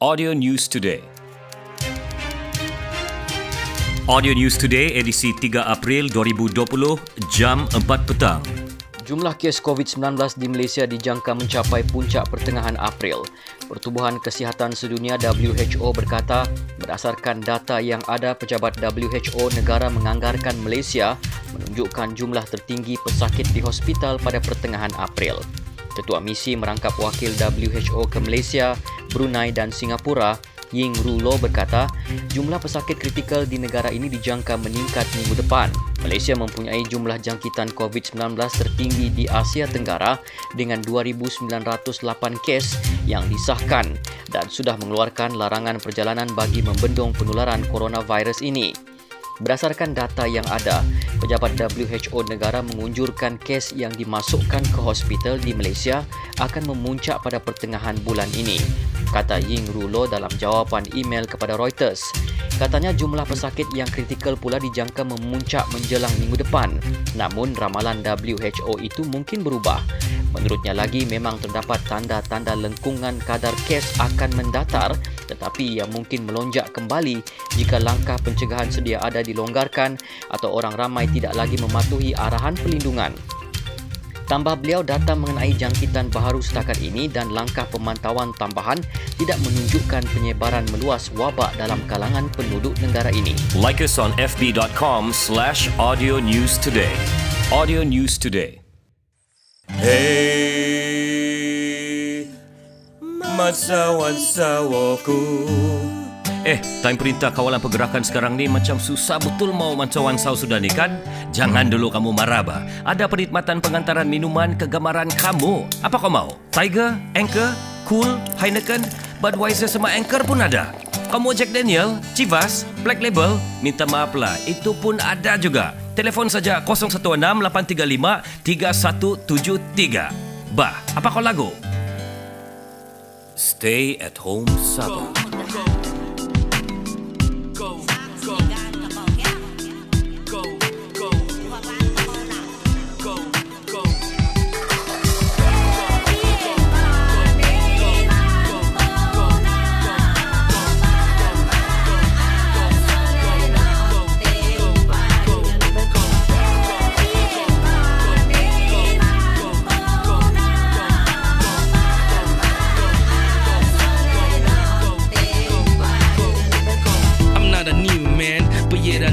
Audio News Today. Audio News Today edisi 3 April 2020 jam 4 petang. Jumlah kes COVID-19 di Malaysia dijangka mencapai puncak pertengahan April. Pertubuhan Kesihatan Sedunia WHO berkata, berdasarkan data yang ada, pejabat WHO negara menganggarkan Malaysia menunjukkan jumlah tertinggi pesakit di hospital pada pertengahan April. Ketua Misi Merangkap Wakil WHO ke Malaysia, Brunei dan Singapura, Ying Rulo berkata, jumlah pesakit kritikal di negara ini dijangka meningkat minggu depan. Malaysia mempunyai jumlah jangkitan COVID-19 tertinggi di Asia Tenggara dengan 2,908 kes yang disahkan dan sudah mengeluarkan larangan perjalanan bagi membendung penularan coronavirus ini. Berdasarkan data yang ada, pejabat WHO negara mengunjurkan kes yang dimasukkan ke hospital di Malaysia akan memuncak pada pertengahan bulan ini, kata Ying Rulo dalam jawapan email kepada Reuters. Katanya jumlah pesakit yang kritikal pula dijangka memuncak menjelang minggu depan. Namun ramalan WHO itu mungkin berubah. Menurutnya lagi memang terdapat tanda-tanda lengkungan kadar kes akan mendatar tetapi yang mungkin melonjak kembali jika langkah pencegahan sedia ada dilonggarkan atau orang ramai tidak lagi mematuhi arahan pelindungan. Tambah beliau data mengenai jangkitan baharu setakat ini dan langkah pemantauan tambahan tidak menunjukkan penyebaran meluas wabak dalam kalangan penduduk negara ini. Like us on fb.com slash audio news today. Audio News Today. Hey, masawan sawaku. Eh, time perintah kawalan pergerakan sekarang ni macam susah betul mau mancawan sau sudah ni kan? Jangan dulu kamu marah bah. Ada perkhidmatan pengantaran minuman kegemaran kamu. Apa kau mau? Tiger, Anchor, Cool, Heineken, Budweiser sama Anchor pun ada. Kamu Jack Daniel, Chivas, Black Label, minta maaf lah. Itu pun ada juga. Telefon saja 016-835-3173. Bah, apa kau lagu? Stay at home Sabah.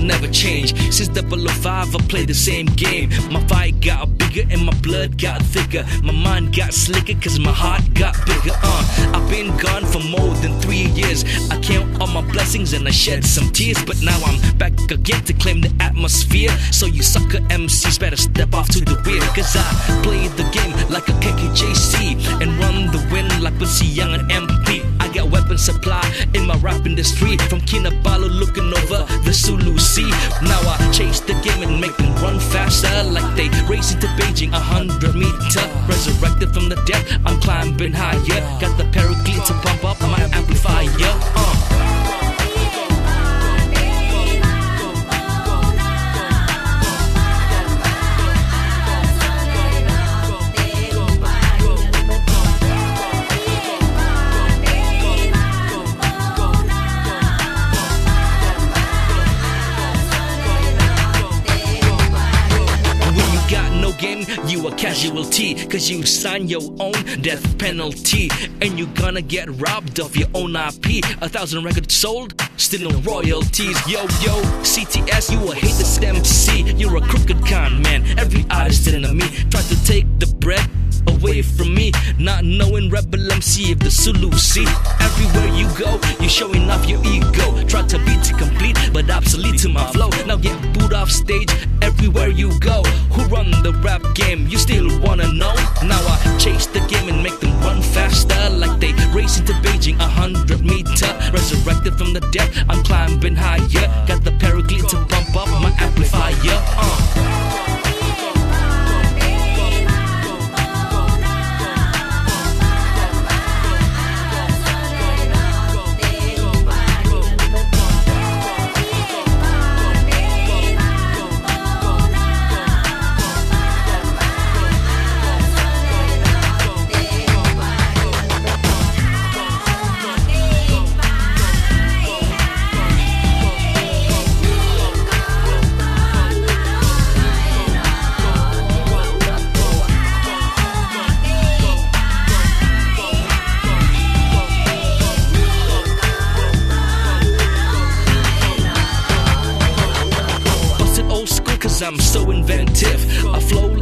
Never change. Since 005, I play the same game. My fight got bigger and my blood got thicker. My mind got slicker cause my heart got bigger. Uh, I've been gone for more than three years. I count all my blessings and I shed some tears. But now I'm back again to claim the atmosphere. So you sucker MCs better step off to the rear. Cause I play the game like a KKJC and run the wind like Pussy Young and MP. I got weapon supply my rap industry. From Kinabalu looking over the Sulu Sea. Now I chase the game and make them run faster. Like they race into Beijing, a hundred meter. Resurrected from the dead, I'm climbing higher. Got game, you a casualty. Cause you sign your own death penalty. And you gonna get robbed of your own IP. A thousand records sold, still no royalties. Yo, yo, CTS, you a haters MC. You're a crooked con man. Every artist enemy. Try to take the bread away from me. Not knowing Rebel MC of the Sulu Sea. Everywhere you go, you're showing off your ego. Try to be to complete, but obsolete to my flow. Now get booed off stage everywhere you go. Who run the rap game? You still wanna know? Now I chase the game and make them run faster. Like they race into Beijing, a hundred meter. Resurrected from the dead,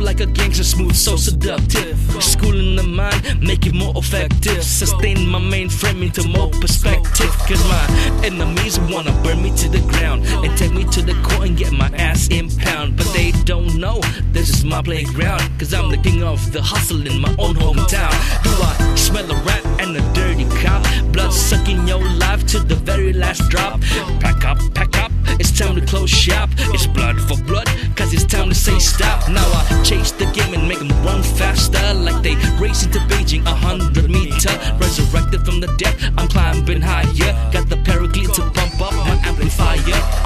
like a gangster, smooth, so seductive. Schooling the mind, make it more effective. Sustain my mainframe into more perspective. Cause my enemies wanna burn me to the ground and take me to the court and get my ass impound. But they don't know this is my playground. Cause I'm the king of the hustle in my own hometown. Do I smell a rat and a dirty cop? Blood sucking your life to the the deck. I'm climbing higher. Got the paraclete to pump up my amplifier.